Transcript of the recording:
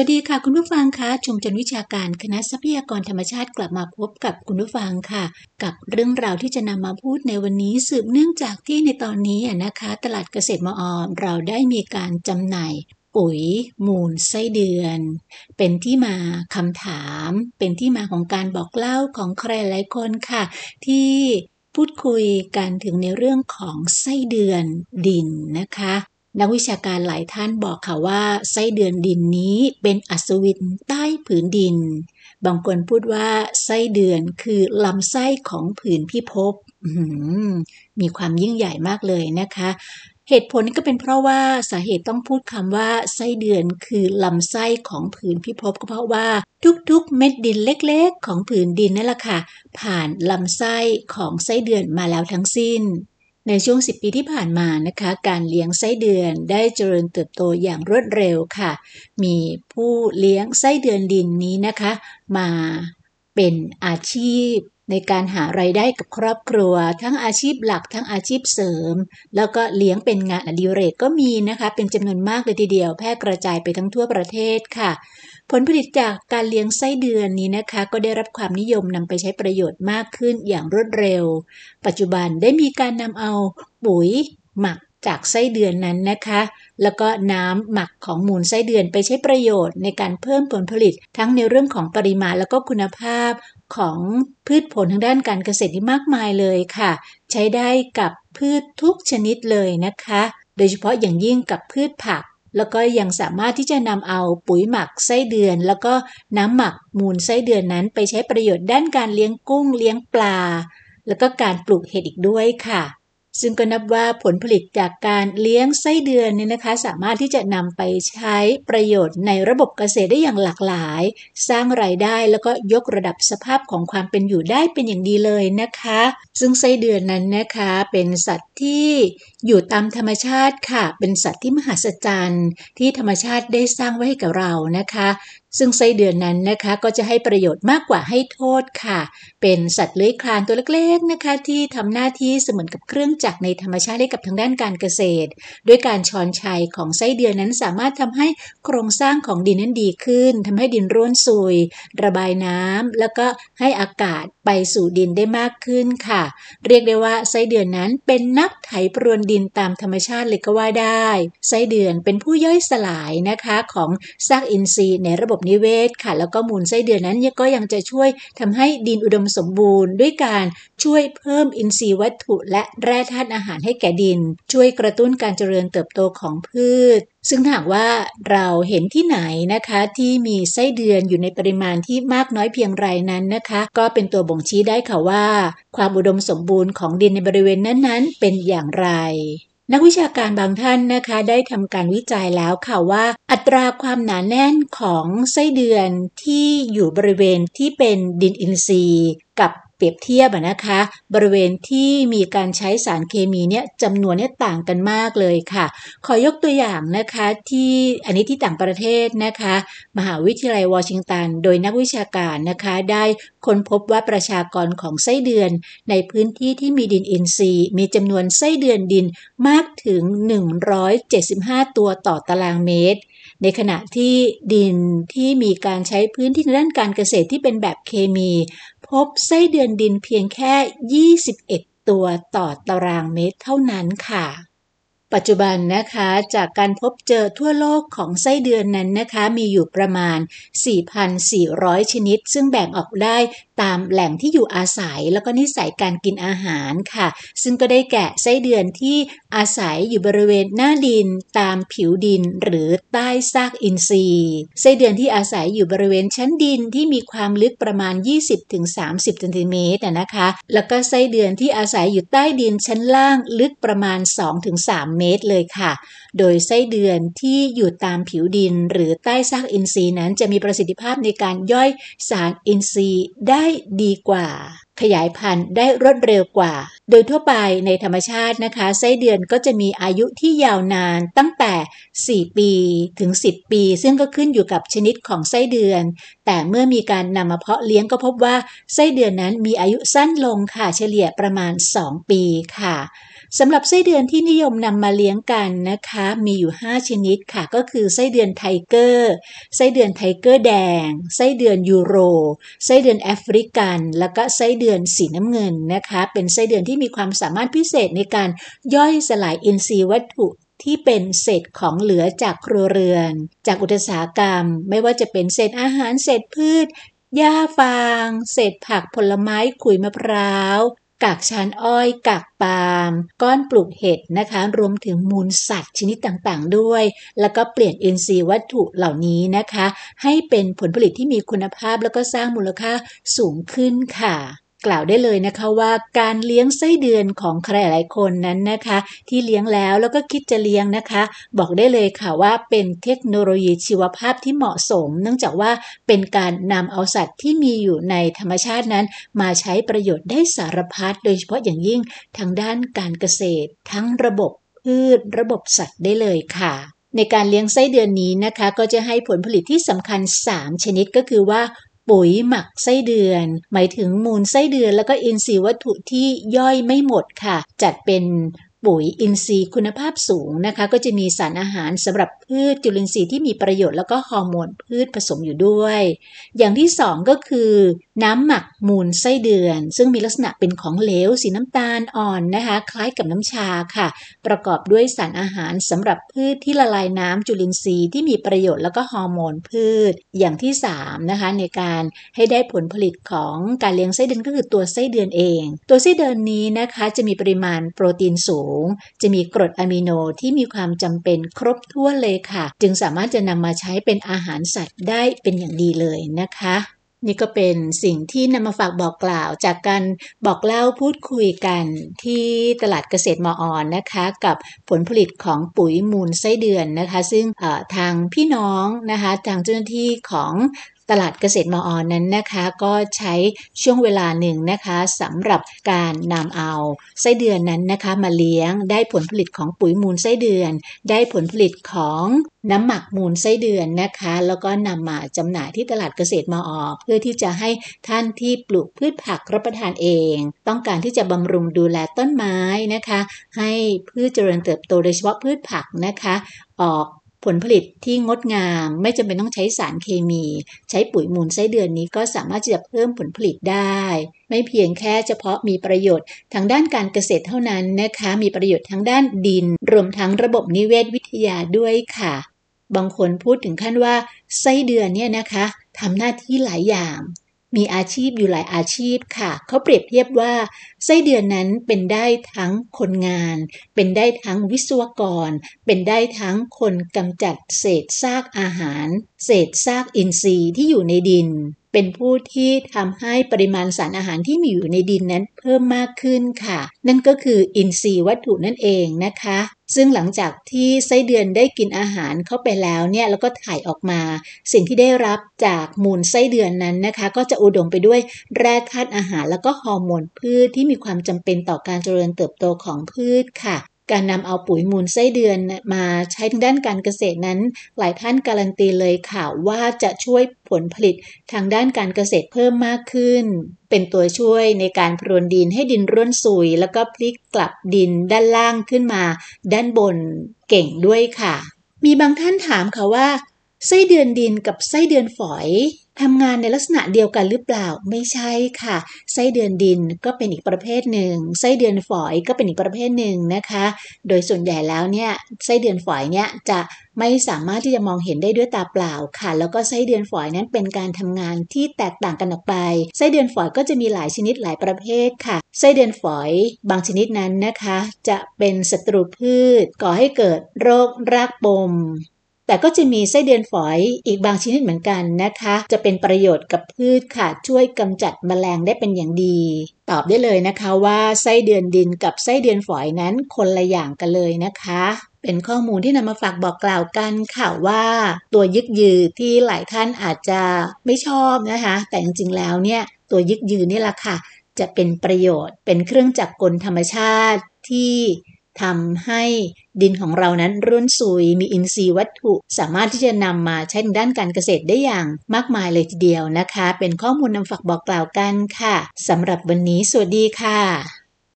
วัสดีค่ะคุณผู้ฟังคะชุมชนวิชาการคณะทรัพยากรธรรมชาติกลับมาพบกับคุณผู้ฟังค่ะ กับเรื่องราวที่จะนำมาพูดในวันนี้สืบเนื่องจากที่ในตอนนี้นะคะ ตลาดเกษตรมออมเราได้มีการจำหน่ายปุ๋ย มูลไส้เดือน เป็นที่มาคำถาม เป็นที่มาของการบอกเล่าของใครหลายคนค่ะ ที่พูดคุยกันถึงในเรื่องของไส้เดือนดินนะคะ นักวิชาการหลายท่านบอกค่ะว่าไส้เดือนดินนี้เป็นอัศวินใต้ผืนดิน บางคนพูดว่าไส้เดือนคือลำไส้ของผืนพิภพมีความยิ่งใหญ่มากเลยนะคะ เหตุผลก็เป็นเพราะว่าสาเหตุต้องพูดคำว่าไส้เดือนคือลำไส้ของผืนพิภพก็เพราะว่าทุกๆ เม็ดดินเล็กๆ ของผืนดินนั่นแหละค่ะ ผ่านลำไส้ของไส้เดือนมาแล้วทั้งสิ้น ในช่วง 10 ปีที่ผ่านมานะคะ การเลี้ยงไส้เดือนได้เจริญเติบโตอย่างรวดเร็วค่ะ มีผู้เลี้ยงไส้เดือนดินนี้นะคะ มาเป็นอาชีพ ในการหาไรายได้กับครอบครัว ทั้งอาชีพหลักทั้งอาชีพเสริม แล้วก็เลี้ยงเป็นงานอดิเรกก็มีนะคะ เป็นจำนวนมากเลยทีเดียวแพร่กระจายไปทั้งทั่วประเทศค่ะ ผลผลิตจากการเลี้ยงไส้เดือนนี้นะคะ ก็ได้รับความนิยมนำไปใช้ประโยชน์มากขึ้นอย่างรวดเร็ว ปัจจุบันได้มีการนำเอาปุ๋ยหมัก จากไส้เดือนนั้นนะคะ แล้วก็น้ำหมักของมูลไส้เดือนไปใช้ประโยชน์ในการเพิ่มผลผลิต ทั้งในเรื่องของปริมาณแล้วก็คุณภาพของพืชผลทางด้านการเกษตรที่มากมายเลยค่ะ ใช้ได้กับพืชทุกชนิดเลยนะคะ โดยเฉพาะอย่างยิ่งกับพืชผัก แล้วก็ยังสามารถที่จะนำเอาปุ๋ยหมักไส้เดือน แล้วก็น้ำหมักมูลไส้เดือนนั้น ไปใช้ประโยชน์ด้านการเลี้ยงกุ้งเลี้ยงปลา แล้วก็การปลูกเห็ดอีกด้วยค่ะ ซึ่งก็นับว่าผลผลิตจากการเลี้ยงไส้เดือนเนี่ยนะคะ สามารถที่จะนำไปใช้ประโยชน์ในระบบเกษตรได้อย่างหลากหลาย สร้างรายได้แล้วก็ยกระดับสภาพของความเป็นอยู่ได้เป็นอย่างดีเลยนะคะ ซึ่งไส้เดือนนั้นนะคะเป็นสัตว์ที่อยู่ตามธรรมชาติค่ะ เป็นสัตว์ที่มหัศจรรย์ที่ธรรมชาติได้สร้างไว้ให้กับเรานะคะ ซึ่งไส้เดือนนั้นนะคะก็จะให้ประโยชน์มากกว่าให้โทษค่ะ เป็นสัตว์เลื้อยคลานตัวเล็กๆนะคะ ที่ทำหน้าที่เสมือนกับเครื่องจักรในธรรมชาติให้กับทางด้านการเกษตร ด้วยการช้อนชัยของไส้เดือนนั้นสามารถทำให้โครงสร้างของดินนั้นดีขึ้นทำให้ดินร่วนซุย ระบายน้ำแล้วก็ให้อากาศ ไปสู่ดินได้มากขึ้นค่ะ เรียกได้ว่าไส้เดือนนั้นเป็นนักไถปรวนดินตามธรรมชาติเลยก็ว่าได้ ไส้เดือนเป็นผู้ย่อยสลายนะคะของซากอินทรีย์ในระบบนิเวศค่ะ แล้วก็มูลไส้เดือนนั้นก็ยังจะช่วยทำให้ดินอุดมสมบูรณ์ ด้วยการช่วยเพิ่มอินทรีย์วัตถุและแร่ธาตุอาหารให้แก่ดิน ช่วยกระตุ้นการเจริญเติบโตของพืช ซึ่งหากว่าเราเห็นที่ไหนนะคะที่มีไส้เดือนอยู่ในปริมาณที่มากน้อยเพียงไรนั้นนะคะ ก็เป็นตัวบ่งชี้ได้ค่ะว่า ความอุดมสมบูรณ์ของดินในบริเวณนั้นๆ เป็นอย่างไรนักวิชาการบางท่านนะคะได้ทำการวิจัยแล้วค่ะว่า อัตราความหนาแน่นของไส้เดือนที่อยู่บริเวณที่เป็นดินอินทรีย์ กับ เปรียบเทียบนะคะ บริเวณที่มีการใช้สารเคมีเนี่ยจำนวนเนี่ยต่างกันมากเลยค่ะ ขอยกตัวอย่างนะคะที่อันนี้ที่ต่างประเทศนะคะ มหาวิทยาลัยวอชิงตัน โดยนักวิชาการนะคะ ได้ค้นพบว่าประชากรของไส้เดือน ในพื้นที่ที่มีดินอินทรีย์ มีจำนวนไส้เดือนดินมากถึง 175 ตัวต่อตารางเมตรในขณะที่ดินที่มีการใช้พื้นที่ด้านการเกษตรที่เป็นแบบเคมี พบไส้เดือนดินเพียงแค่ 21 ตัวต่อตารางเมตรเท่านั้นค่ะ ปัจจุบันนะคะจากการพบเจอทั่วโลกของไส้เดือนนั้นนะคะ มีอยู่ประมาณ 4,400 ชนิด ซึ่งแบ่งออกได้ ตามแหล่งที่อยู่อาศัยแล้วก็นิสัยการกินอาหารค่ะ ซึ่งก็ได้แก่ไส้เดือนที่อาศัยอยู่บริเวณหน้าดิน ตามผิวดิน หรือใต้ซากอินทรีย์ไส้เดือนที่อาศัยอยู่บริเวณชั้นดินที่มีความลึกประมาณ 20-30ซนติเมตรนะคะ แล้วก็ไส้เดือนที่อาศัยอยู่ใต้ดินชั้นล่างลึกประมาณ 2-3 เมตรเลยค่ะ โดยไส้เดือนที่อยู่ตามผิวดิน หรือใต้ซากอินทรีย์นั้นจะมีประสิทธิภาพในการย่อยสารอินทรีย์ได้ดีกว่า ขยายพันธุ์ได้รวดเร็วกว่า โดยทั่วไปในธรรมชาตินะคะ ไส้เดือนก็จะมีอายุที่ยาวนานตั้งแต่ 4 ปีถึง 10 ปี ซึ่งก็ขึ้นอยู่กับชนิดของไส้เดือน แต่เมื่อมีการนำมาเพาะเลี้ยงก็พบว่าไส้เดือนนั้นมีอายุสั้นลงค่ะเฉลี่ยประมาณ 2 ปีค่ะ สำหรับไส้เดือนที่นิยมนำมาเลี้ยงกันนะคะ มีอยู่ 5 ชนิดค่ะ ก็คือไส้เดือนไทเกอร์ ไส้เดือนไทเกอร์แดง ไส้เดือนยูโร ไส้เดือนแอฟริกัน แล้วก็ไส้เดือนสีน้ำเงินนะคะ เป็นไส้เดือนที่มีความสามารถพิเศษในการย่อยสลายอินทรีย์วัตถุที่เป็นเศษของเหลือจากครัวเรือน จากอุตสาหกรรม ไม่ว่าจะเป็นเศษอาหารเศษพืชหญ้าฟาง เศษผักผลไม้ขุยมะพร้าว กากชานอ้อย กากปาล์ม ก้อนปลูกเห็ดนะคะ รวมถึงมูลสัตว์ชนิดต่างๆด้วย แล้วก็เปลี่ยนอินทรีย์วัตถุเหล่านี้นะคะ ให้เป็นผลผลิตที่มีคุณภาพแล้วก็สร้างมูลค่าสูงขึ้นค่ะ กล่าวได้เลยนะคะว่าการเลี้ยงไส้เดือนของใครหลายคนนั้นนะคะ ที่เลี้ยงแล้วแล้วก็คิดจะเลี้ยงนะคะ บอกได้เลยค่ะว่าเป็นเทคโนโลยีชีวภาพที่เหมาะสม เนื่องจากว่าเป็นการนำเอาสัตว์ที่มีอยู่ในธรรมชาตินั้น มาใช้ประโยชน์ได้สารพัดโดยเฉพาะอย่างยิ่งทางด้านการเกษตร ทั้งระบบพืช ระบบสัตว์ได้เลยค่ะในการเลี้ยงไส้เดือนนี้นะคะ ก็จะให้ผลผลิตที่สำคัญ 3 ชนิดก็คือว่า ปุ๋ยหมักไส้เดือน หมายถึงมูลไส้เดือนแล้วก็อินทรีย์วัตถุที่ย่อยไม่หมดค่ะ จัดเป็นปุ๋ยอินทรีย์คุณภาพสูงนะคะ ก็จะมีสารอาหารสำหรับพืชจุลินทรีย์ที่มีประโยชน์แล้วก็ฮอร์โมนพืชผสมอยู่ด้วย อย่างที่สองก็คือ น้ำหมักมูลไส้เดือน ซึ่งมีลักษณะเป็นของเหลวสีน้ำตาลอ่อนนะคะ คล้ายกับน้ำชาค่ะ ประกอบด้วยสารอาหารสำหรับพืชที่ละลายน้ำจุลินทรีย์ที่มีประโยชน์แล้วก็ฮอร์โมนพืช อย่างที่3นะคะในการให้ได้ผลผลิตของการเลี้ยงไส้เดือนก็คือตัวไส้เดือนเอง ตัวไส้เดือนนี้นะคะจะมีปริมาณโปรตีนสูง จะมีกรดอะมิโนที่มีความจำเป็นครบถ้วนเลยค่ะ จึงสามารถจะนำมาใช้เป็นอาหารสัตว์ได้เป็นอย่างดีเลยนะคะนี่ก็เป็นสิ่งที่นำมาฝากบอกกล่าวจากการบอกเล่าพูดคุยกันที่ตลาดเกษตรมออนนะคะ กับผลผลิตของปุ๋ยมูลไส้เดือนนะคะ ซึ่งทางพี่น้องนะคะทางเจ้าหน้าที่ของ ตลาดเกษตรมออนนั้นนะคะก็ใช้ช่วงเวลาหนึ่งนะคะสำหรับการนำเอาไส้เดือนนั้นนะคะมาเลี้ยงได้ผลผลิตของปุ๋ยมูลไส้เดือน ได้ผลผลิตของน้ำหมักมูลไส้เดือนนะคะ แล้วก็นำมาจำหน่ายที่ตลาดเกษตรมออเพื่อที่จะให้ท่านที่ปลูกพืชผักรับประทานเอง ต้องการที่จะบำรุงดูแลต้นไม้นะคะ ให้พืชเจริญเติบโตโดยเฉพาะพืชผักนะคะ ออก ผลผลิตที่งดงามไม่จำเป็นต้องใช้สารเคมี ใช้ปุ๋ยมูลไส้เดือนนี้ก็สามารถจะเพิ่มผลผลิตได้ ไม่เพียงแค่เฉพาะมีประโยชน์ทางด้านการเกษตรเท่านั้นนะคะ มีประโยชน์ทางด้านดิน รวมทั้งระบบนิเวศวิทยาด้วยค่ะ บางคนพูดถึงขั้นว่าไส้เดือนเนี่ยนะคะทำหน้าที่หลายอย่าง มีอาชีพอยู่หลายอาชีพค่ะ เขาเปรียบเทียบว่า ไส้เดือนนั้นเป็นได้ทั้งคนงาน เป็นได้ทั้งวิศวกร เป็นได้ทั้งคนกำจัดเศษซากอาหาร เศษซากอินทรีย์ที่อยู่ในดิน เป็นผู้ที่ทำให้ปริมาณสารอาหารที่มีอยู่ในดินนั้นเพิ่มมากขึ้นค่ะ นั่นก็คืออินทรีย์วัตถุนั่นเองนะคะ ซึ่งหลังจากที่ไส้เดือนได้กินอาหารเข้าไปแล้วเนี่ยแล้วก็ถ่ายออกมา สิ่งที่ได้รับจากมูลไส้เดือนนั้นนะคะ ก็จะอุดมไปด้วยแร่ธาตุอาหารแล้วก็ฮอร์โมนพืชที่มีความจำเป็นต่อการเจริญเติบโตของพืชค่ะ การนำเอาปุ๋ยมูลไส้เดือนมาใช้ทางด้านการเกษตรนั้น หลายท่านการันตีเลยค่ะว่าจะช่วยผลผลิตทางด้านการเกษตรเพิ่มมากขึ้น เป็นตัวช่วยในการพรวนดินให้ดินร่วนซุย แล้วก็พลิกกลับดินด้านล่างขึ้นมา ด้านบนเก่งด้วยค่ะ มีบางท่านถามค่ะว่า ไส้เดือนดินกับไส้เดือนฝอยทำงานในลักษณะเดียวกันหรือเปล่าไม่ใช่ค่ะไส้เดือนดินก็เป็นอีกประเภทหนึ่งไส้เดือนฝอยก็เป็นอีกประเภทหนึ่งนะคะ โดยส่วนใหญ่แล้วเนี่ยไส้เดือนฝอยเนี่ยจะไม่สามารถที่จะมองเห็นได้ด้วยตาเปล่าค่ะ แล้วก็ไส้เดือนฝอยนั้นเป็นการทำงานที่แตกต่างกันออกไปไส้เดือนฝอยก็จะมีหลายชนิดหลายประเภทค่ะไส้เดือนฝอยบางชนิดนั้นนะคะ จะเป็นศัตรูพืช ก่อให้เกิดโรครากปม แต่ก็จะมีไส้เดือนฝอยอีกบางชนิดเหมือนกันนะคะ จะเป็นประโยชน์กับพืชค่ะ ช่วยกำจัดแมลงได้เป็นอย่างดี ตอบได้เลยนะคะว่าไส้เดือนดินกับไส้เดือนฝอยนั้นคนละอย่างกันเลยนะคะเป็นข้อมูลที่นำมาฝากบอกกล่าวกันค่ะว่า ตัวยึกยือที่หลายท่านอาจจะไม่ชอบนะคะ แต่จริงๆแล้วเนี่ยตัวยึกยือนี่แหละค่ะ จะเป็นประโยชน์เป็นเครื่องจักรกลธรรมชาติที่ ทำให้ดินของเรานั้นร่วนซุย มีอินทรีย์วัตถุ สามารถที่จะนำมาใช้ในด้านการเกษตรได้อย่างมากมายเลยทีเดียวนะคะ เป็นข้อมูลนำฝากบอกกล่าวกันค่ะสำหรับวันนี้สวัสดีค่ะ